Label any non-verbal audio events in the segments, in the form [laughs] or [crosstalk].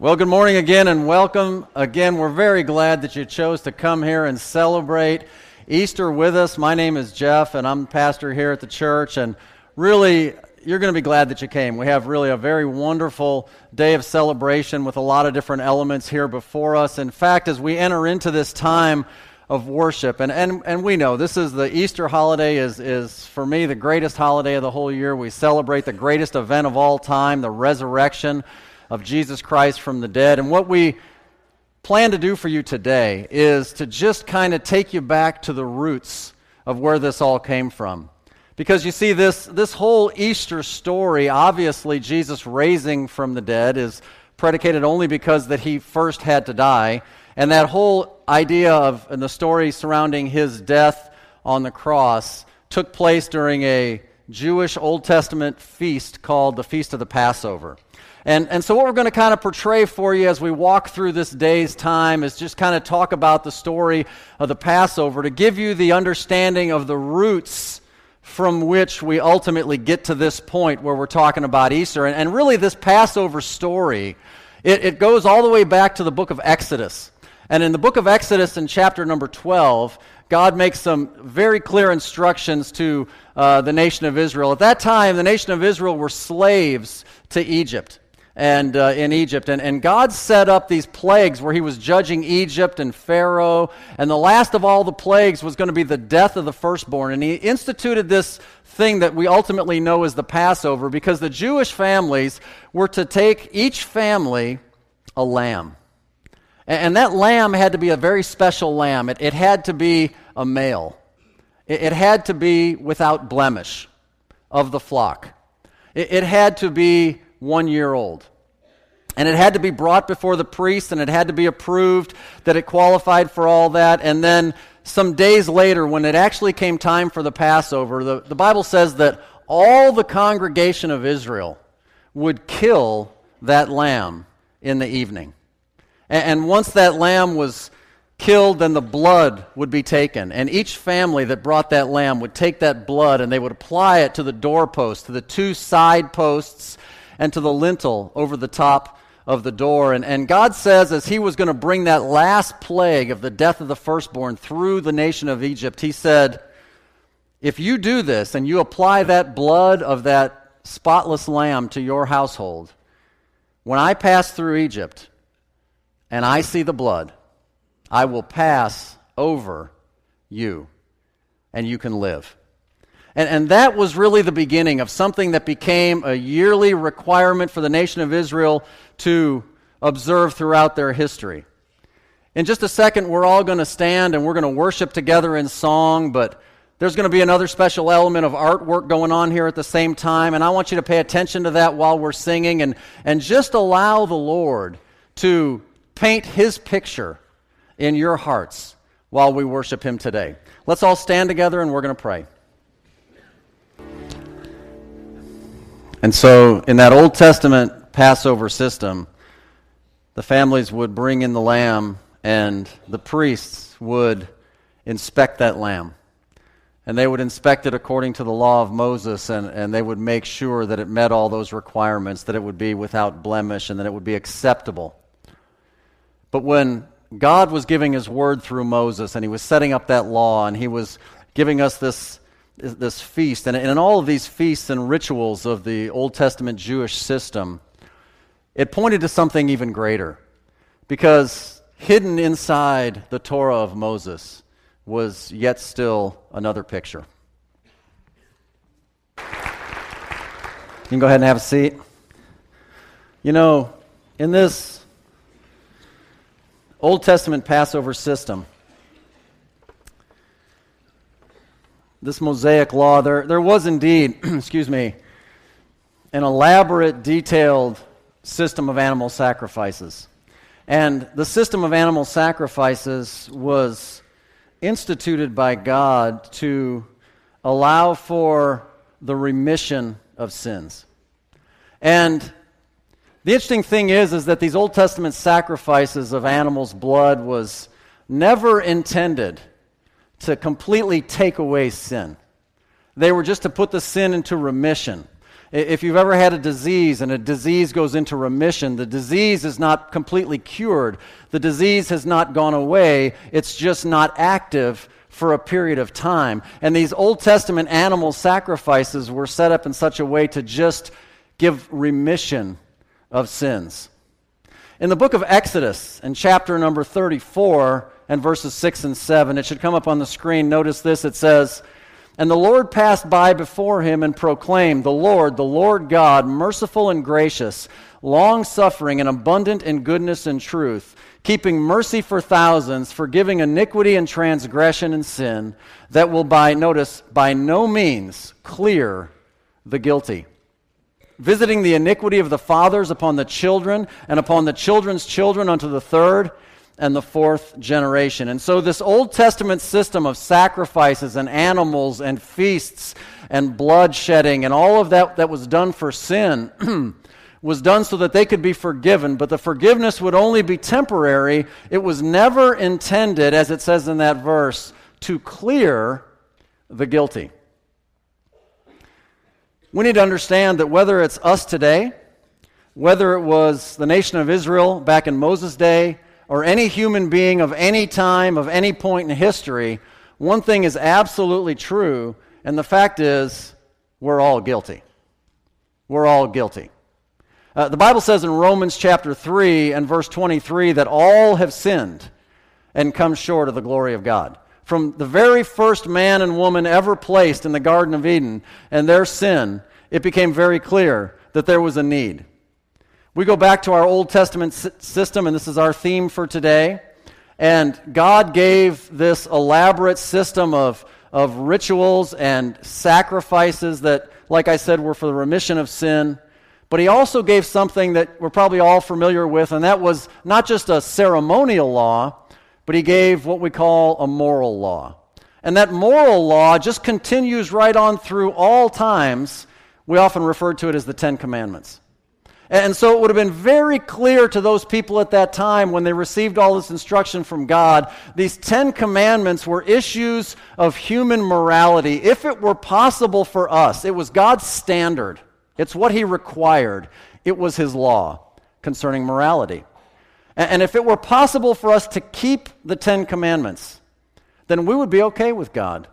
Well, good morning again and welcome. Again, we're very glad that you chose to come here and celebrate Easter with us. My name is Jeff and I'm pastor here at the church and really you're going to be glad that you came. We have really a very wonderful day of celebration with a lot of different elements here before us. In fact, as we enter into this time of worship, and, and, and we know this is the Easter holiday is, is for me the greatest holiday of the whole year. We celebrate the greatest event of all time, the resurrection of Jesus Christ from the dead. And what we plan to do for you today is to just kind of take you back to the roots of where this all came from. Because you see, this, this whole Easter story, obviously, Jesus raising from the dead, is predicated only because that he first had to die. And that whole idea of and the story surrounding his death on the cross took place during a Jewish Old Testament feast called the Feast of the Passover. And, and so, what we're going to kind of portray for you as we walk through this day's time is just kind of talk about the story of the Passover to give you the understanding of the roots from which we ultimately get to this point where we're talking about Easter. And, and really, this Passover story, it, it goes all the way back to the book of Exodus. And in the book of Exodus, in chapter number 12, God makes some very clear instructions to uh, the nation of Israel. At that time, the nation of Israel were slaves to Egypt and uh, in Egypt. And, and God set up these plagues where he was judging Egypt and Pharaoh. And the last of all the plagues was going to be the death of the firstborn. And he instituted this thing that we ultimately know as the Passover because the Jewish families were to take each family a lamb. And, and that lamb had to be a very special lamb, it, it had to be a male, it, it had to be without blemish of the flock. It, it had to be one year old. And it had to be brought before the priest, and it had to be approved that it qualified for all that. And then some days later, when it actually came time for the Passover, the, the Bible says that all the congregation of Israel would kill that lamb in the evening. And, and once that lamb was killed, then the blood would be taken. And each family that brought that lamb would take that blood and they would apply it to the doorpost, to the two side posts and to the lintel over the top of the door. And, and God says, as He was going to bring that last plague of the death of the firstborn through the nation of Egypt, He said, If you do this and you apply that blood of that spotless lamb to your household, when I pass through Egypt and I see the blood, I will pass over you and you can live. And, and that was really the beginning of something that became a yearly requirement for the nation of Israel to observe throughout their history. In just a second, we're all going to stand and we're going to worship together in song, but there's going to be another special element of artwork going on here at the same time, and I want you to pay attention to that while we're singing and, and just allow the Lord to paint His picture in your hearts while we worship Him today. Let's all stand together and we're going to pray. And so, in that Old Testament Passover system, the families would bring in the lamb, and the priests would inspect that lamb. And they would inspect it according to the law of Moses, and, and they would make sure that it met all those requirements, that it would be without blemish, and that it would be acceptable. But when God was giving his word through Moses, and he was setting up that law, and he was giving us this this feast, and in all of these feasts and rituals of the Old Testament Jewish system, it pointed to something even greater. Because hidden inside the Torah of Moses was yet still another picture. You can go ahead and have a seat. You know, in this Old Testament Passover system, this Mosaic law, there, there was indeed, [clears throat] excuse me, an elaborate, detailed system of animal sacrifices. And the system of animal sacrifices was instituted by God to allow for the remission of sins. And the interesting thing is, is that these Old Testament sacrifices of animals' blood was never intended to completely take away sin. They were just to put the sin into remission. If you've ever had a disease and a disease goes into remission, the disease is not completely cured. The disease has not gone away. It's just not active for a period of time. And these Old Testament animal sacrifices were set up in such a way to just give remission of sins. In the book of Exodus, in chapter number 34 and verses 6 and 7, it should come up on the screen. Notice this. It says, And the Lord passed by before him and proclaimed, The Lord, the Lord God, merciful and gracious, long suffering and abundant in goodness and truth, keeping mercy for thousands, forgiving iniquity and transgression and sin, that will by, notice, by no means clear the guilty. Visiting the iniquity of the fathers upon the children, and upon the children's children unto the third and the fourth generation. And so, this Old Testament system of sacrifices and animals and feasts and bloodshedding and all of that that was done for sin. [clears throat] was done so that they could be forgiven, but the forgiveness would only be temporary. It was never intended, as it says in that verse, to clear the guilty. We need to understand that whether it's us today, whether it was the nation of Israel back in Moses' day, or any human being of any time, of any point in history, one thing is absolutely true, and the fact is, we're all guilty. We're all guilty. Uh, the Bible says in Romans chapter 3 and verse 23 that all have sinned and come short of the glory of God from the very first man and woman ever placed in the Garden of Eden and their sin, it became very clear that there was a need. We go back to our Old Testament system, and this is our theme for today. And God gave this elaborate system of, of rituals and sacrifices that, like I said, were for the remission of sin. But He also gave something that we're probably all familiar with, and that was not just a ceremonial law, but he gave what we call a moral law. And that moral law just continues right on through all times. We often refer to it as the Ten Commandments. And so it would have been very clear to those people at that time when they received all this instruction from God. These Ten Commandments were issues of human morality. If it were possible for us, it was God's standard, it's what He required, it was His law concerning morality. And if it were possible for us to keep the Ten Commandments, then we would be okay with God.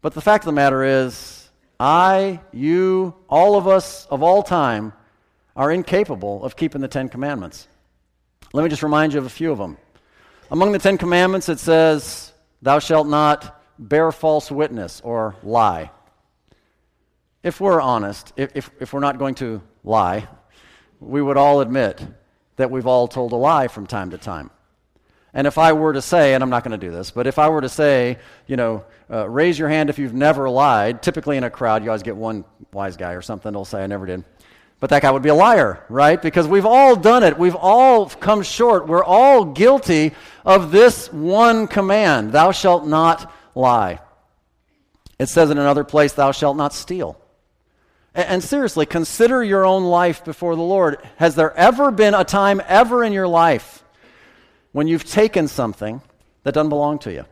But the fact of the matter is, I, you, all of us of all time are incapable of keeping the Ten Commandments. Let me just remind you of a few of them. Among the Ten Commandments, it says, Thou shalt not bear false witness or lie. If we're honest, if, if, if we're not going to lie, we would all admit that we've all told a lie from time to time. And if I were to say, and I'm not going to do this, but if I were to say, you know, uh, raise your hand if you've never lied, typically in a crowd, you always get one wise guy or something that'll say, I never did. But that guy would be a liar, right? Because we've all done it. We've all come short. We're all guilty of this one command Thou shalt not lie. It says in another place, Thou shalt not steal. And, seriously, consider your own life before the Lord. Has there ever been a time ever in your life when you've taken something that doesn't belong to you?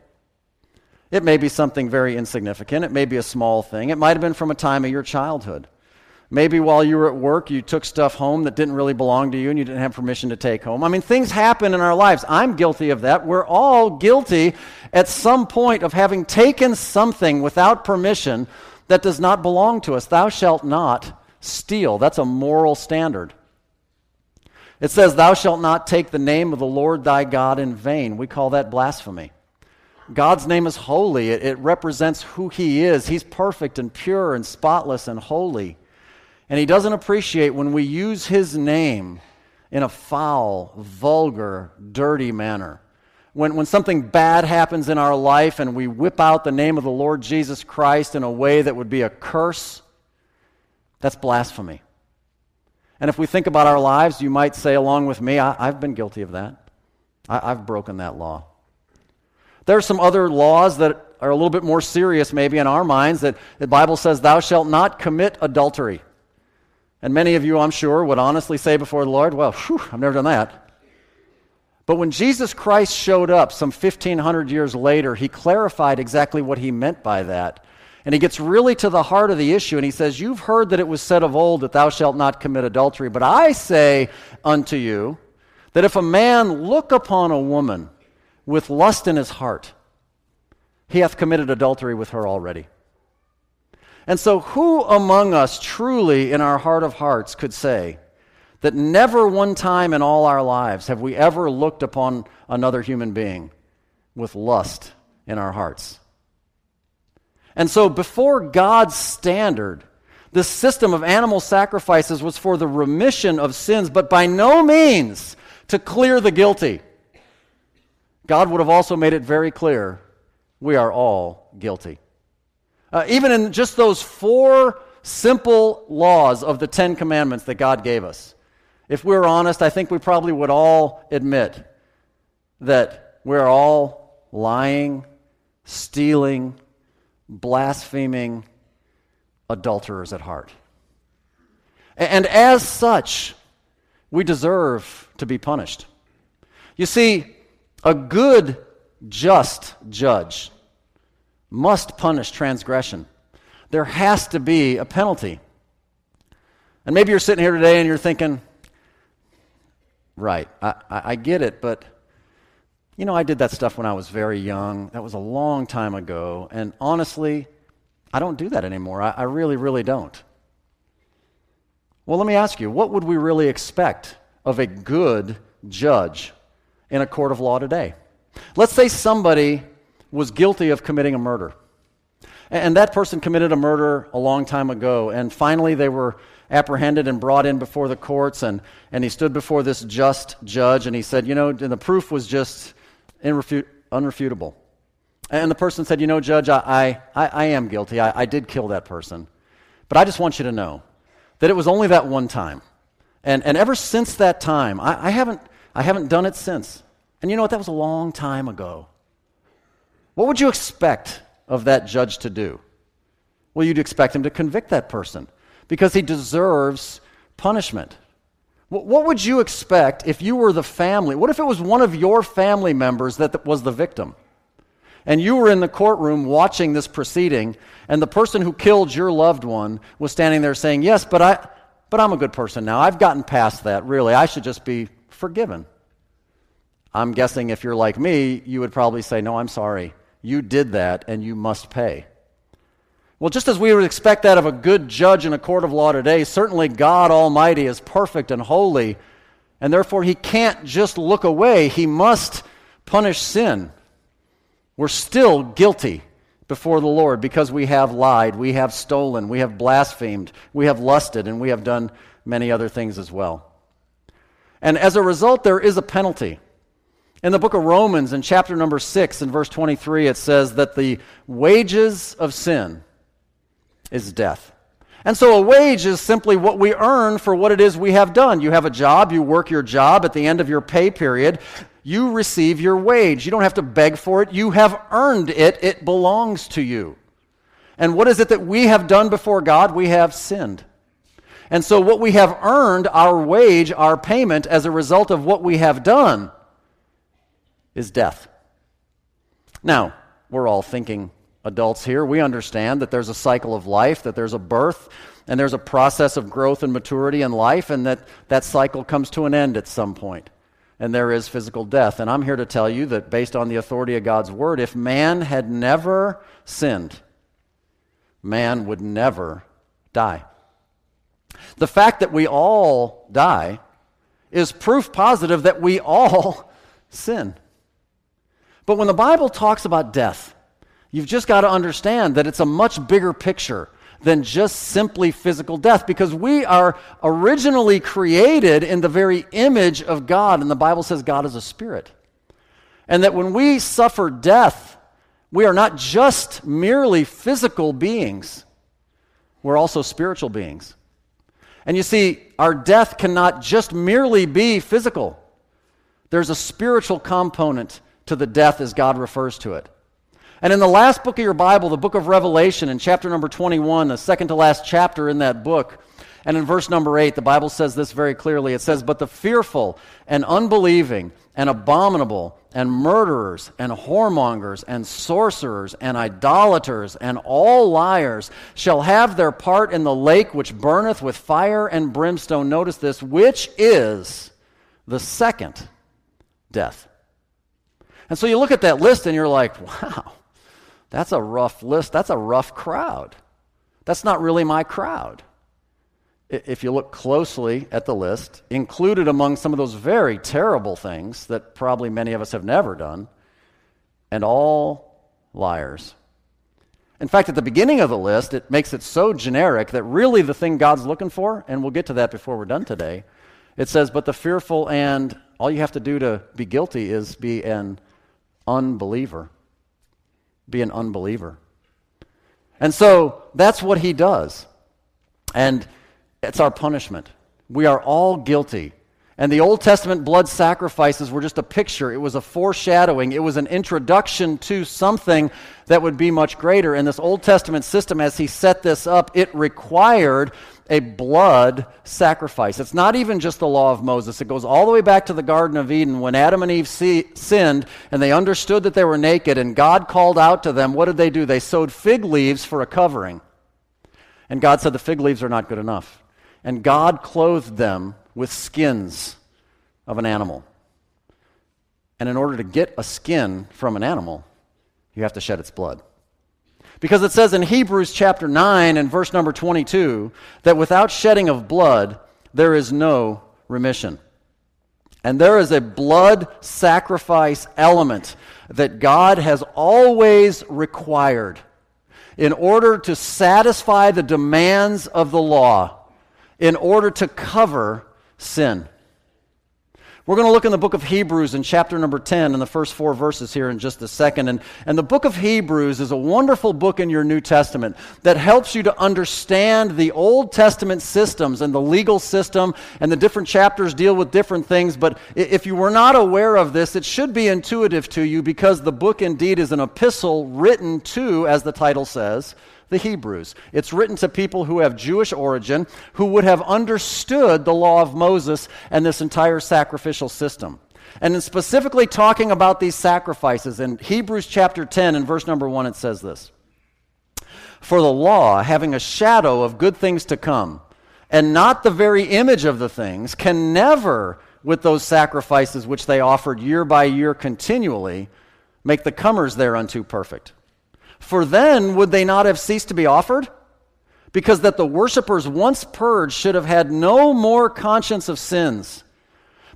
It may be something very insignificant. It may be a small thing. It might have been from a time of your childhood. Maybe while you were at work, you took stuff home that didn't really belong to you and you didn't have permission to take home. I mean, things happen in our lives. I'm guilty of that. We're all guilty at some point of having taken something without permission that does not belong to us. Thou shalt not steal. That's a moral standard. It says, Thou shalt not take the name of the Lord thy God in vain. We call that blasphemy. God's name is holy, it, it, represents who He is. He's perfect and pure and spotless and holy. And He doesn't appreciate when we use His name in a foul, vulgar, dirty manner when, when something bad happens in our life and we whip out the name of the Lord Jesus Christ in a way that would be a curse, that's blasphemy. And if we think about our lives, you might say, along with me, I, have been guilty of that. I, I've broken that law. There are some other laws that are a little bit more serious, maybe in our minds, that the Bible says, Thou shalt not commit adultery. And many of you, I'm sure, would honestly say before the Lord, Well, whew, I've never done that. But when Jesus Christ showed up some 1500 years later, he clarified exactly what he meant by that. And he gets really to the heart of the issue, and he says, You've heard that it was said of old that thou shalt not commit adultery, but I say unto you that if a man look upon a woman with lust in his heart, he hath committed adultery with her already. And so, who among us truly in our heart of hearts could say that never one time in all our lives have we ever looked upon another human being with lust in our hearts? And so, before God's standard, this system of animal sacrifices was for the remission of sins, but by no means to clear the guilty. God would have also made it very clear we are all guilty. Uh, even in just those four simple laws of the Ten Commandments that God gave us, if we we're honest, I think we probably would all admit that we're all lying, stealing, blaspheming adulterers at heart. And as such, we deserve to be punished. You see, a good, just judge must punish transgression. There has to be a penalty. And maybe you're sitting here today and you're thinking, right, I, I, get it, but you know, I did that stuff when I was very young. That was a long time ago. And honestly, I don't do that anymore. I, I really, really don't. Well, let me ask you what would we really expect of a good judge in a court of law today? Let's say somebody was guilty of committing a murder. And that person committed a murder a long time ago, and finally they were apprehended and brought in before the courts, and, and he stood before this just judge, and he said, You know, and the proof was just unrefutable. And the person said, You know, Judge, I, I, I am guilty. I, I did kill that person. But I just want you to know that it was only that one time. And, and ever since that time, I, I, haven't, I haven't done it since. And you know what? That was a long time ago. What would you expect of that judge to do? Well, you'd expect him to convict that person because he deserves punishment. What would you expect if you were the family? What if it was one of your family members that was the victim? And you were in the courtroom watching this proceeding, and the person who killed your loved one was standing there saying, Yes, but, I, but I'm a good person now. I've gotten past that, really. I should just be forgiven. I'm guessing if you're like me, you would probably say, No, I'm sorry. You did that, and you must pay. Well, just as we would expect that of a good judge in a court of law today, certainly God Almighty is perfect and holy, and therefore he can't just look away. He must punish sin. We're still guilty before the Lord because we have lied, we have stolen, we have blasphemed, we have lusted, and we have done many other things as well. And as a result, there is a penalty. In the book of Romans, in chapter number 6, in verse 23, it says that the wages of sin is death. And so a wage is simply what we earn for what it is we have done. You have a job, you work your job, at the end of your pay period, you receive your wage. You don't have to beg for it, you have earned it, it belongs to you. And what is it that we have done before God? We have sinned. And so what we have earned, our wage, our payment, as a result of what we have done, is death. Now, we're all thinking, adults here, we understand that there's a cycle of life, that there's a birth, and there's a process of growth and maturity in life, and that that cycle comes to an end at some point. And there is physical death. And I'm here to tell you that based on the authority of God's word, if man had never sinned, man would never die. The fact that we all die is proof positive that we all [laughs] sin. But when the Bible talks about death, You've just got to understand that it's a much bigger picture than just simply physical death because we are originally created in the very image of God, and the Bible says God is a spirit. And that when we suffer death, we are not just merely physical beings, we're also spiritual beings. And you see, our death cannot just merely be physical, there's a spiritual component to the death as God refers to it. And in the last book of your Bible, the book of Revelation, in chapter number 21, the second to last chapter in that book, and in verse number 8, the Bible says this very clearly. It says, But the fearful and unbelieving and abominable, and murderers, and whoremongers, and sorcerers, and idolaters, and all liars shall have their part in the lake which burneth with fire and brimstone. Notice this, which is the second death. And so you look at that list and you're like, wow, that's a rough list. That's a rough crowd. That's not really my crowd if you look closely at the list, included among some of those very terrible things that probably many of us have never done, and all liars. In fact, at the beginning of the list, it makes it so generic that really the thing God's looking for, and we'll get to that before we're done today, it says, But the fearful and all you have to do to be guilty is be an unbeliever. Be an unbeliever. And so that's what he does. And it's our punishment. We are all guilty. And the Old Testament blood sacrifices were just a picture. It was a foreshadowing. It was an introduction to something that would be much greater. And this Old Testament system, as he set this up, it required a blood sacrifice. It's not even just the law of Moses. It goes all the way back to the Garden of Eden when Adam and Eve see, sinned and they understood that they were naked and God called out to them. What did they do? They sewed fig leaves for a covering. And God said the fig leaves are not good enough. And God clothed them with skins of an animal. And in order to get a skin from an animal, you have to shed its blood. Because it says in Hebrews chapter 9 and verse number 22 that without shedding of blood, there is no remission. And there is a blood sacrifice element that God has always required in order to satisfy the demands of the law in order to cover sin. We're going to look in the book of Hebrews in chapter number 10 in the first four verses here in just a second. And, and the book of Hebrews is a wonderful book in your New Testament that helps you to understand the Old Testament systems and the legal system, and the different chapters deal with different things. But if you were not aware of this, it should be intuitive to you because the book indeed is an epistle written to, as the title says, the Hebrews. It's written to people who have Jewish origin, who would have understood the law of Moses and this entire sacrificial system. And in specifically talking about these sacrifices, in Hebrews chapter 10 and verse number 1, it says this For the law, having a shadow of good things to come, and not the very image of the things, can never, with those sacrifices which they offered year by year continually, make the comers thereunto perfect. For then would they not have ceased to be offered? Because that the worshippers once purged should have had no more conscience of sins.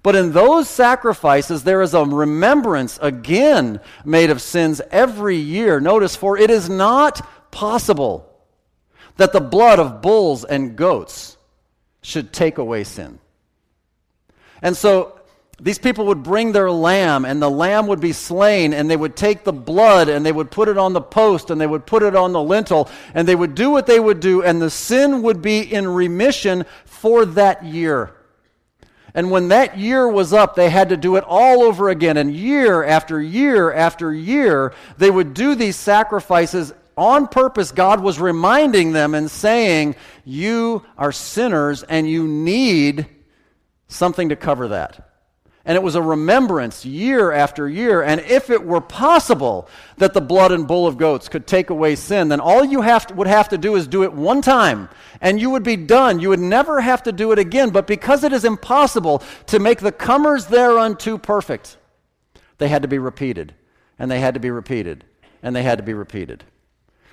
But in those sacrifices, there is a remembrance again made of sins every year. Notice, for it is not possible that the blood of bulls and goats should take away sin. And so these people would bring their lamb, and the lamb would be slain, and they would take the blood and they would put it on the post and they would put it on the lintel, and they would do what they would do, and the sin would be in remission for that year. And when that year was up, they had to do it all over again. And year after year after year, they would do these sacrifices on purpose. God was reminding them and saying, You are sinners, and you need something to cover that and it was a remembrance year after year. And if it were possible that the blood and bull of goats could take away sin, then all you have to, would have to do is do it one time, and you would be done. You would never have to do it again. But because it is impossible to make the comers thereunto perfect, they had to be repeated, and they had to be repeated, and they had to be repeated.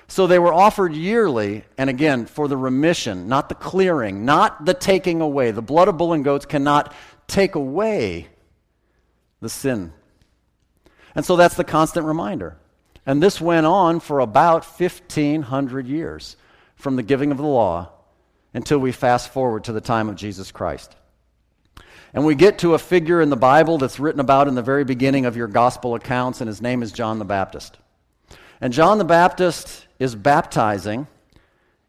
So they were offered yearly, and again, for the remission, not the clearing, not the taking away. The blood of bull and goats cannot take away the sin. And so that's the constant reminder. And this went on for about 1,500 years from the giving of the law until we fast forward to the time of Jesus Christ. And we get to a figure in the Bible that's written about in the very beginning of your gospel accounts, and his name is John the Baptist. And John the Baptist is baptizing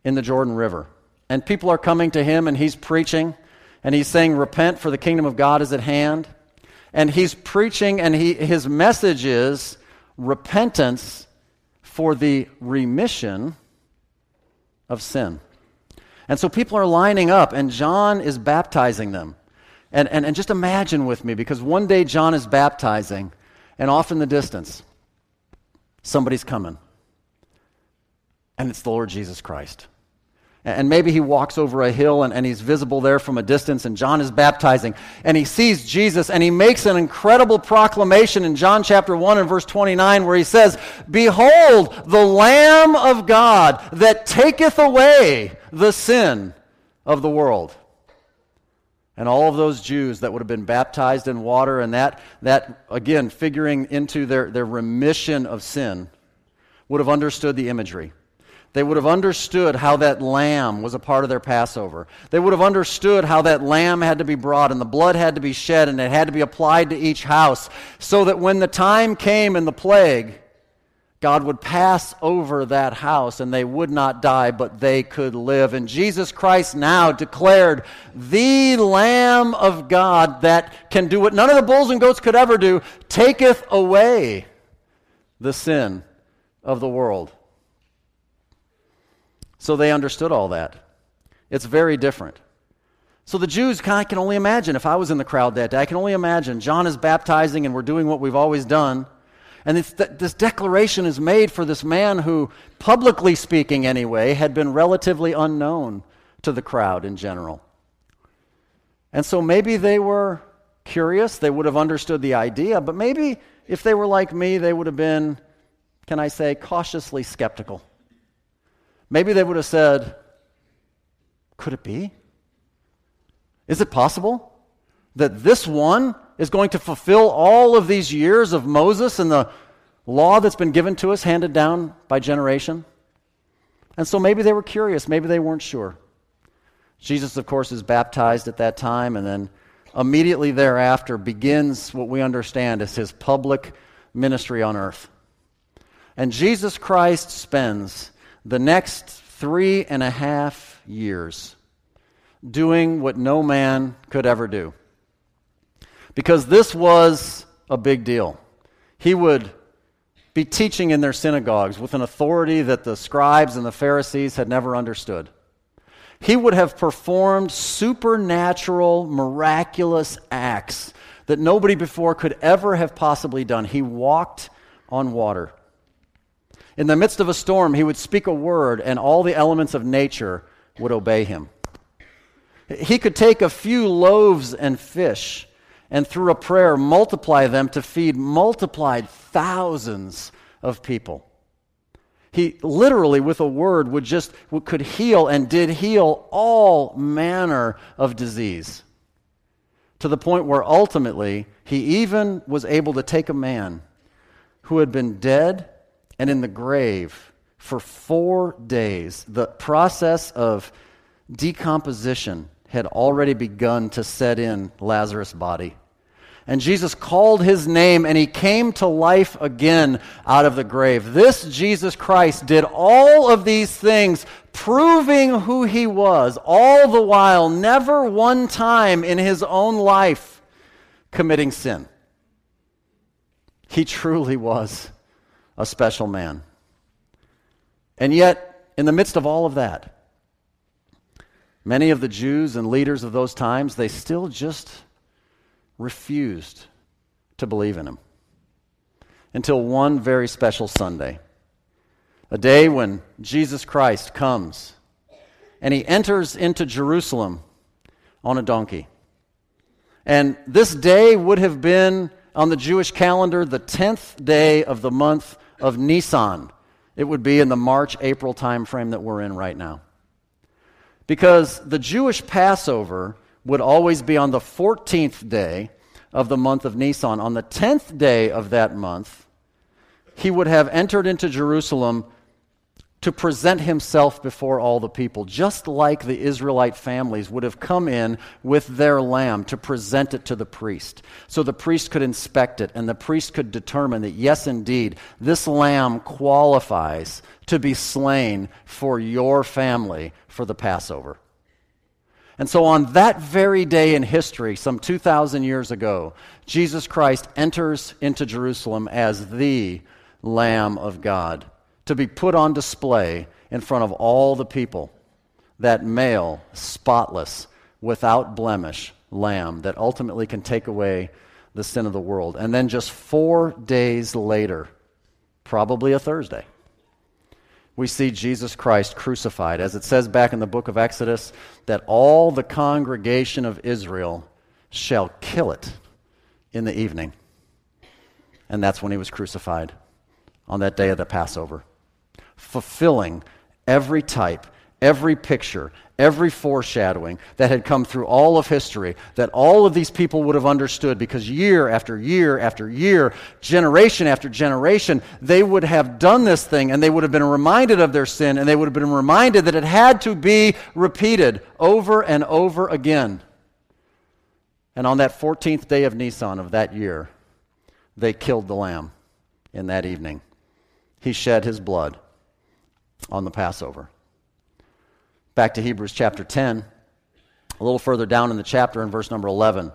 in the Jordan River. And people are coming to him, and he's preaching, and he's saying, Repent, for the kingdom of God is at hand and he's preaching, and he, his message is repentance for the remission of sin. And so people are lining up, and John is baptizing them. And, and, and just imagine with me, because one day John is baptizing, and off in the distance, somebody's coming. And it's the Lord Jesus Christ. And maybe he walks over a hill and, and, he's visible there from a distance, and John is baptizing. And he sees Jesus, and he makes an incredible proclamation in John chapter 1 and verse 29, where he says, Behold, the Lamb of God that taketh away the sin of the world. And all of those Jews that would have been baptized in water, and that, that again, figuring into their, their remission of sin, would have understood the imagery. They would have understood how that lamb was a part of their Passover. They would have understood how that lamb had to be brought and the blood had to be shed and it had to be applied to each house so that when the time came in the plague, God would pass over that house and they would not die, but they could live. And Jesus Christ now declared the Lamb of God that can do what none of the bulls and goats could ever do, taketh away the sin of the world. So they understood all that. It's very different. So the Jews, I can only imagine if I was in the crowd that day, I can only imagine John is baptizing and we're doing what we've always done. And this, this declaration is made for this man who, publicly speaking anyway, had been relatively unknown to the crowd in general. And so maybe they were curious, they would have understood the idea, but maybe if they were like me, they would have been, can I say, cautiously skeptical. Maybe they would have said, Could it be? Is it possible that this one is going to fulfill all of these years of Moses and the law that's been given to us, handed down by generation? And so maybe they were curious, maybe they weren't sure. Jesus, of course, is baptized at that time, and then immediately thereafter begins what we understand as his public ministry on earth. And Jesus Christ spends the next three and a half years doing what no man could ever do. Because this was a big deal. He would be teaching in their synagogues with an authority that the scribes and the Pharisees had never understood. He would have performed supernatural, miraculous acts that nobody before could ever have possibly done. He walked on water. In the midst of a storm, he would speak a word, and all the elements of nature would obey him. He could take a few loaves and fish, and through a prayer, multiply them to feed multiplied thousands of people. He literally, with a word, would just could heal and did heal all manner of disease. To the point where ultimately he even was able to take a man who had been dead and in the grave for four days. The process of decomposition had already begun to set in Lazarus' body. And Jesus called his name and he came to life again out of the grave. This Jesus Christ did all of these things, proving who he was, all the while, never one time in his own life committing sin. He truly was a special man. And yet, in the midst of all of that, many of the Jews and leaders of those times, they still just refused to believe in him. Until one very special Sunday, a day when Jesus Christ comes and he enters into Jerusalem on a donkey. And this day would have been on the Jewish calendar the 10th day of the month of Nisan. It would be in the March April timeframe that we're in right now. Because the Jewish Passover would always be on the 14th day of the month of Nisan. On the 10th day of that month, he would have entered into Jerusalem to present himself before all the people, just like the Israelite families would have come in with their lamb to present it to the priest. So the priest could inspect it, and the priest could determine that, yes, indeed, this lamb qualifies to be slain for your family for the Passover. And so, on that very day in history, some 2,000 years ago, Jesus Christ enters into Jerusalem as the Lamb of God to be put on display in front of all the people, that male, spotless, without blemish lamb that ultimately can take away the sin of the world. And then just four days later, probably a Thursday, we see Jesus Christ crucified. As it says back in the book of Exodus, that all the congregation of Israel shall kill it in the evening. And that's when he was crucified, on that day of the Passover, fulfilling every type, every picture, every foreshadowing that had come through all of history, that all of these people would have understood because year after year after year, generation after generation, they would have done this thing and they would have been reminded of their sin and they would have been reminded that it had to be repeated over and over again. And on that 14th day of Nisan of that year, they killed the lamb in that evening. He shed his blood on the Passover. Back to Hebrews chapter 10, a little further down in the chapter in verse number 11.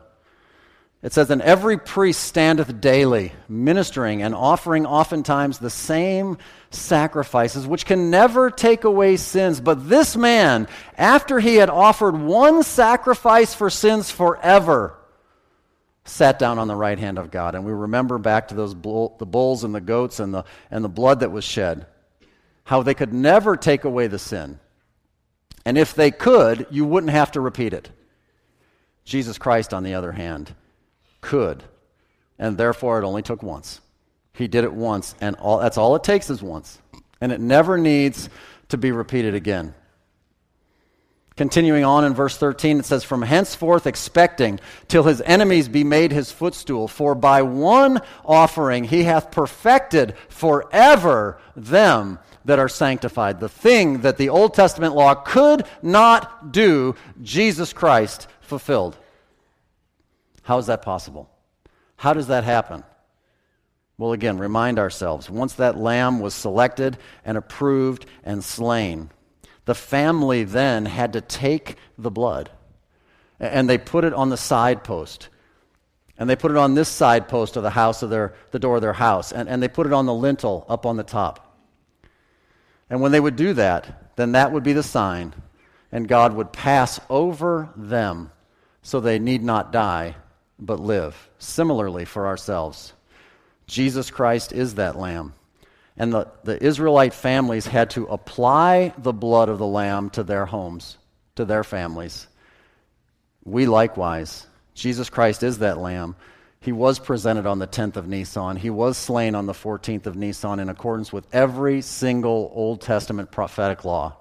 It says, And every priest standeth daily, ministering and offering oftentimes the same sacrifices, which can never take away sins. But this man, after he had offered one sacrifice for sins forever, sat down on the right hand of God. And we remember back to those bull, the bulls and the goats and the, and the blood that was shed, how they could never take away the sin. And if they could, you wouldn't have to repeat it. Jesus Christ, on the other hand, could. And therefore, it only took once. He did it once, and all, that's all it takes is once. And it never needs to be repeated again. Continuing on in verse 13, it says, From henceforth expecting till his enemies be made his footstool, for by one offering he hath perfected forever them that are sanctified. The thing that the Old Testament law could not do, Jesus Christ fulfilled. How is that possible? How does that happen? Well, again, remind ourselves once that lamb was selected and approved and slain, the family then had to take the blood and they put it on the side post. And they put it on this side post of the house of their, the door of their house. And, and they put it on the lintel up on the top. And when they would do that, then that would be the sign, and God would pass over them so they need not die, but live. Similarly, for ourselves, Jesus Christ is that lamb. And the, the Israelite families had to apply the blood of the lamb to their homes, to their families. We likewise, Jesus Christ is that lamb he was presented on the 10th of Nisan. He was slain on the 14th of Nisan in accordance with every single Old Testament prophetic law.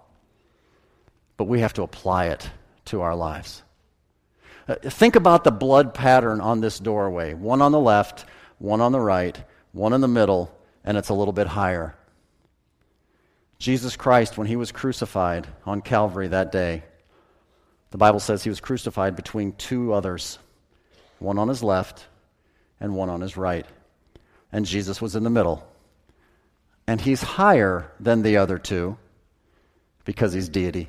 But we have to apply it to our lives. Uh, think about the blood pattern on this doorway one on the left, one on the right, one in the middle, and it's a little bit higher. Jesus Christ, when he was crucified on Calvary that day, the Bible says he was crucified between two others, one on his left and one on his right. And Jesus was in the middle. And he's higher than the other two because he's deity.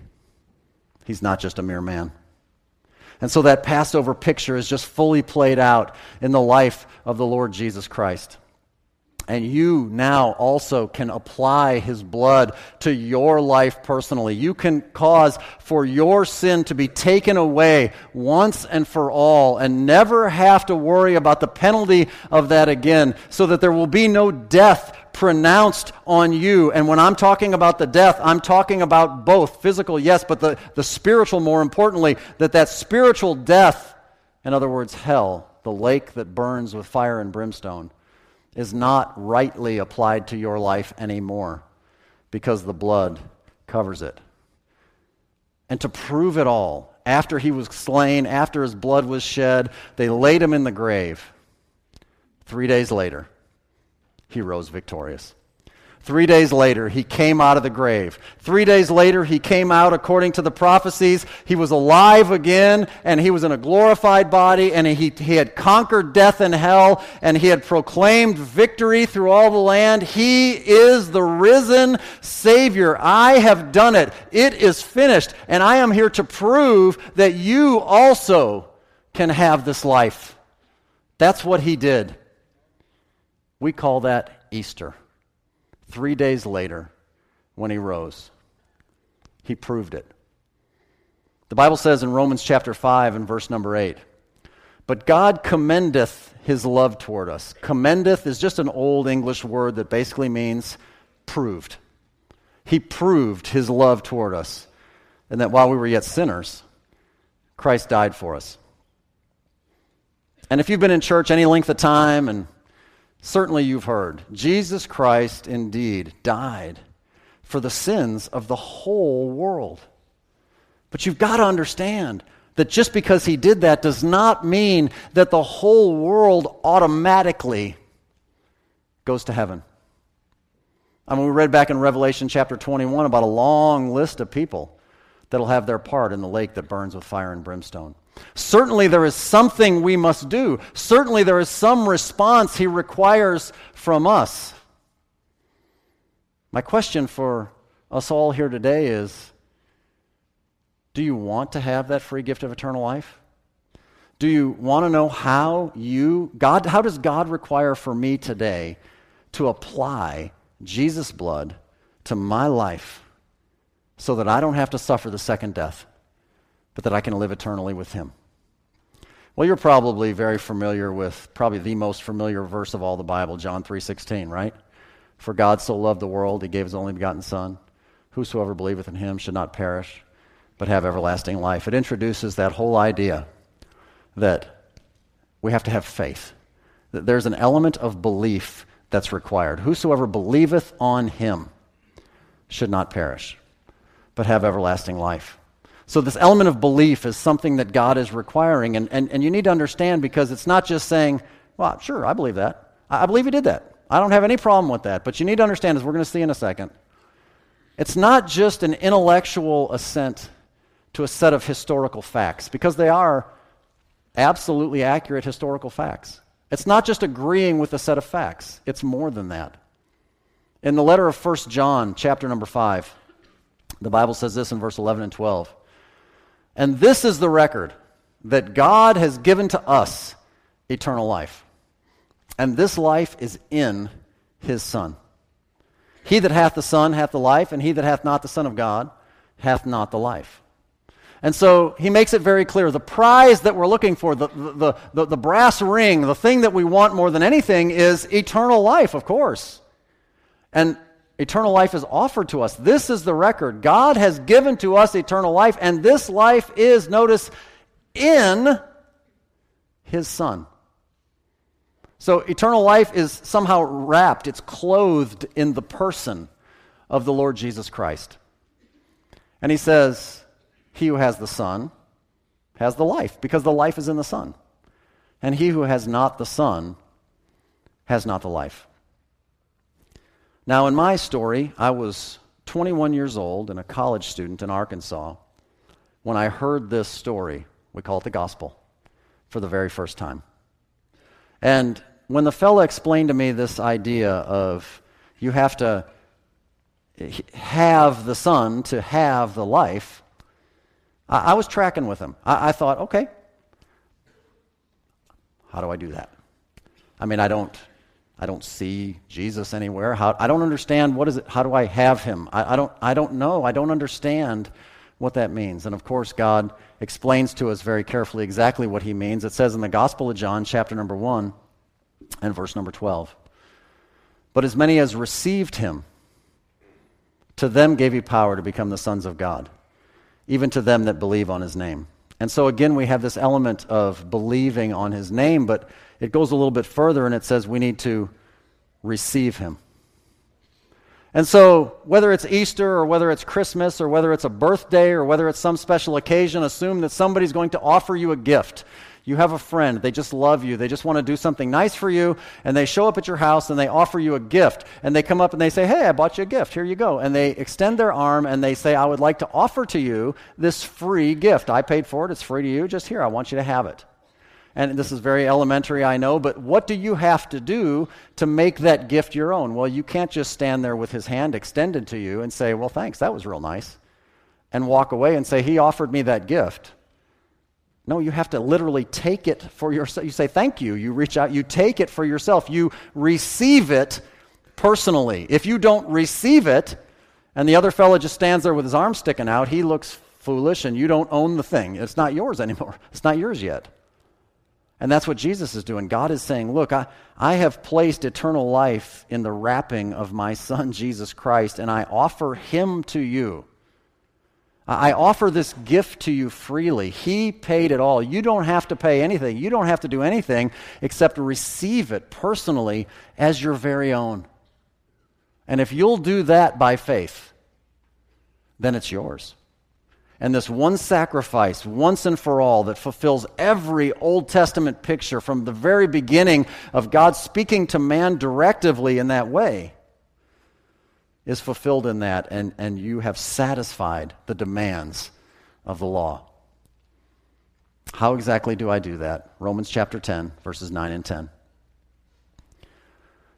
He's not just a mere man. And so that Passover picture is just fully played out in the life of the Lord Jesus Christ. And you now also can apply his blood to your life personally. You can cause for your sin to be taken away once and for all and never have to worry about the penalty of that again so that there will be no death pronounced on you. And when I'm talking about the death, I'm talking about both physical, yes, but the, the spiritual more importantly, that that spiritual death, in other words, hell, the lake that burns with fire and brimstone, is not rightly applied to your life anymore because the blood covers it. And to prove it all, after he was slain, after his blood was shed, they laid him in the grave. Three days later, he rose victorious. Three days later, he came out of the grave. Three days later, he came out according to the prophecies. He was alive again, and he was in a glorified body, and he, he had conquered death and hell, and he had proclaimed victory through all the land. He is the risen Savior. I have done it. It is finished, and I am here to prove that you also can have this life. That's what he did. We call that Easter. Three days later, when he rose, he proved it. The Bible says in Romans chapter 5 and verse number 8 But God commendeth his love toward us. Commendeth is just an old English word that basically means proved. He proved his love toward us, and that while we were yet sinners, Christ died for us. And if you've been in church any length of time, and certainly you've heard, Jesus Christ indeed died for the sins of the whole world. But you've got to understand that just because he did that does not mean that the whole world automatically goes to heaven. I mean, we read back in Revelation chapter 21 about a long list of people that'll have their part in the lake that burns with fire and brimstone. Certainly, there is something we must do. Certainly, there is some response he requires from us. My question for us all here today is do you want to have that free gift of eternal life? Do you want to know how you, God, how does God require for me today to apply Jesus' blood to my life so that I don't have to suffer the second death, but that I can live eternally with Him? Well, you're probably very familiar with probably the most familiar verse of all the Bible, John 3:16, right? For God so loved the world, he gave his only begotten son, whosoever believeth in him should not perish, but have everlasting life. It introduces that whole idea that we have to have faith. That there's an element of belief that's required. Whosoever believeth on him should not perish, but have everlasting life. So, this element of belief is something that God is requiring. And, and, and you need to understand because it's not just saying, well, sure, I believe that. I, I believe he did that. I don't have any problem with that. But you need to understand, as we're going to see in a second, it's not just an intellectual assent to a set of historical facts, because they are absolutely accurate historical facts. It's not just agreeing with a set of facts, it's more than that. In the letter of 1 John, chapter number 5, the Bible says this in verse 11 and 12. And this is the record that God has given to us eternal life. And this life is in his Son. He that hath the Son hath the life, and he that hath not the Son of God hath not the life. And so he makes it very clear the prize that we're looking for, the, the, the, the, brass ring, the thing that we want more than anything is eternal life, of course. And eternal life is offered to us. This is the record. God has given to us eternal life, and this life is, notice, in his Son. So eternal life is somehow wrapped, it's clothed in the person of the Lord Jesus Christ. And he says, he who has the Son has the life, because the life is in the Son. And he who has not the Son has not the life. Now, in my story, I was 21 years old and a college student in Arkansas when I heard this story. We call it the gospel for the very first time. And when the fellow explained to me this idea of you have to have the Son to have the life, I, I was tracking with him. I, I thought, okay, how do I do that? I mean, I don't, I don't see Jesus anywhere. How, I don't understand what is it. How do I have him? I, I, don't, I don't know. I don't understand what that means. And of course, God explains to us very carefully exactly what he means. It says in the Gospel of John, chapter number 1 and verse number 12. But as many as received him, to them gave he power to become the sons of God even to them that believe on his name. And so again, we have this element of believing on his name, but it goes a little bit further and it says we need to receive him. And so, whether it's Easter or whether it's Christmas or whether it's a birthday or whether it's some special occasion, assume that somebody's going to offer you a gift. You have a friend, they just love you, they just want to do something nice for you, and they show up at your house and they offer you a gift. And they come up and they say, Hey, I bought you a gift, here you go. And they extend their arm and they say, I would like to offer to you this free gift. I paid for it, it's free to you, just here, I want you to have it. And this is very elementary, I know, but what do you have to do to make that gift your own? Well, you can't just stand there with his hand extended to you and say, Well, thanks, that was real nice, and walk away and say, He offered me that gift. No, you have to literally take it for yourself. You say, Thank you. You reach out, you take it for yourself. You receive it personally. If you don't receive it, and the other fellow just stands there with his arm sticking out, he looks foolish and you don't own the thing. It's not yours anymore. It's not yours yet. And that's what Jesus is doing. God is saying, Look, I, I have placed eternal life in the wrapping of my Son, Jesus Christ, and I offer him to you. I offer this gift to you freely. He paid it all. You don't have to pay anything. You don't have to do anything except receive it personally as your very own. And if you'll do that by faith, then it's yours. And this one sacrifice, once and for all, that fulfills every Old Testament picture from the very beginning of God speaking to man directively in that way, is fulfilled in that, and, and you have satisfied the demands of the law. How exactly do I do that? Romans chapter 10, verses 9 and 10.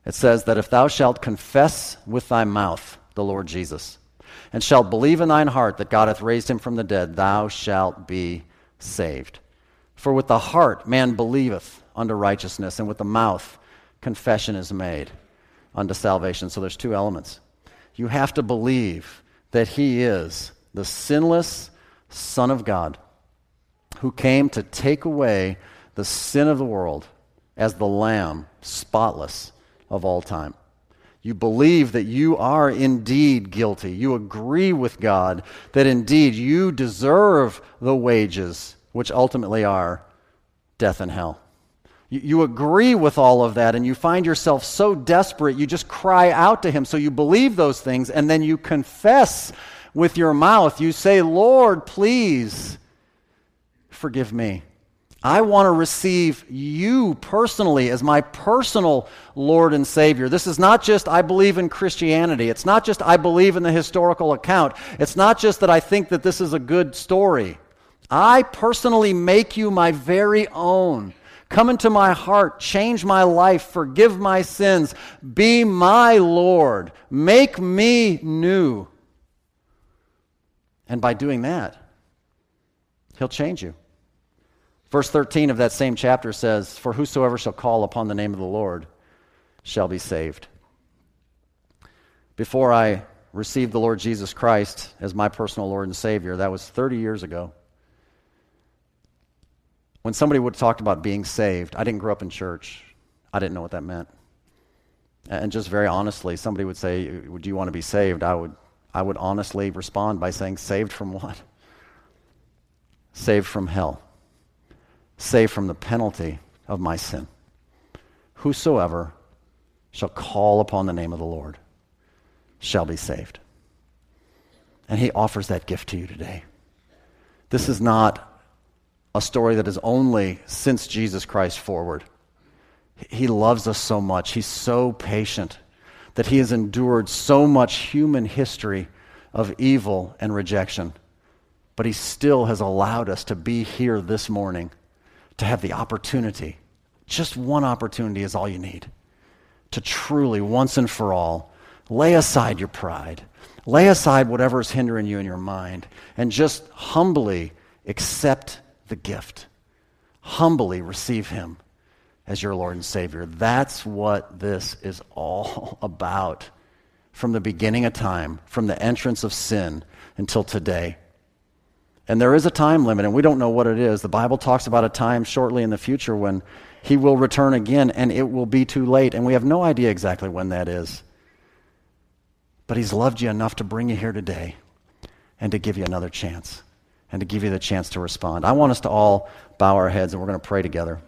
It says that if thou shalt confess with thy mouth the Lord Jesus, and shalt believe in thine heart that God hath raised him from the dead, thou shalt be saved. For with the heart man believeth unto righteousness, and with the mouth confession is made unto salvation. So there's two elements. You have to believe that he is the sinless Son of God who came to take away the sin of the world as the Lamb, spotless of all time. You believe that you are indeed guilty. You agree with God that indeed you deserve the wages, which ultimately are death and hell. You, you agree with all of that, and you find yourself so desperate, you just cry out to Him. So you believe those things, and then you confess with your mouth. You say, Lord, please forgive me. I want to receive you personally as my personal Lord and Savior. This is not just I believe in Christianity. It's not just I believe in the historical account. It's not just that I think that this is a good story. I personally make you my very own. Come into my heart, change my life, forgive my sins, be my Lord, make me new. And by doing that, He'll change you. Verse 13 of that same chapter says, For whosoever shall call upon the name of the Lord shall be saved. Before I received the Lord Jesus Christ as my personal Lord and Savior, that was 30 years ago. When somebody would talk about being saved, I didn't grow up in church. I didn't know what that meant. And just very honestly, somebody would say, Do you want to be saved? I would, I would honestly respond by saying, Saved from what? Saved from hell saved from the penalty of my sin. Whosoever shall call upon the name of the Lord shall be saved. And he offers that gift to you today. This is not a story that is only since Jesus Christ forward. He loves us so much. He's so patient that he has endured so much human history of evil and rejection. But he still has allowed us to be here this morning to have the opportunity, just one opportunity is all you need, to truly, once and for all, lay aside your pride, lay aside whatever is hindering you in your mind, and just humbly accept the gift. Humbly receive Him as your Lord and Savior. That's what this is all [laughs] about from the beginning of time, from the entrance of sin until today. And there is a time limit, and we don't know what it is. The Bible talks about a time shortly in the future when he will return again, and it will be too late. And we have no idea exactly when that is. But he's loved you enough to bring you here today and to give you another chance and to give you the chance to respond. I want us to all bow our heads, and we're going to pray together.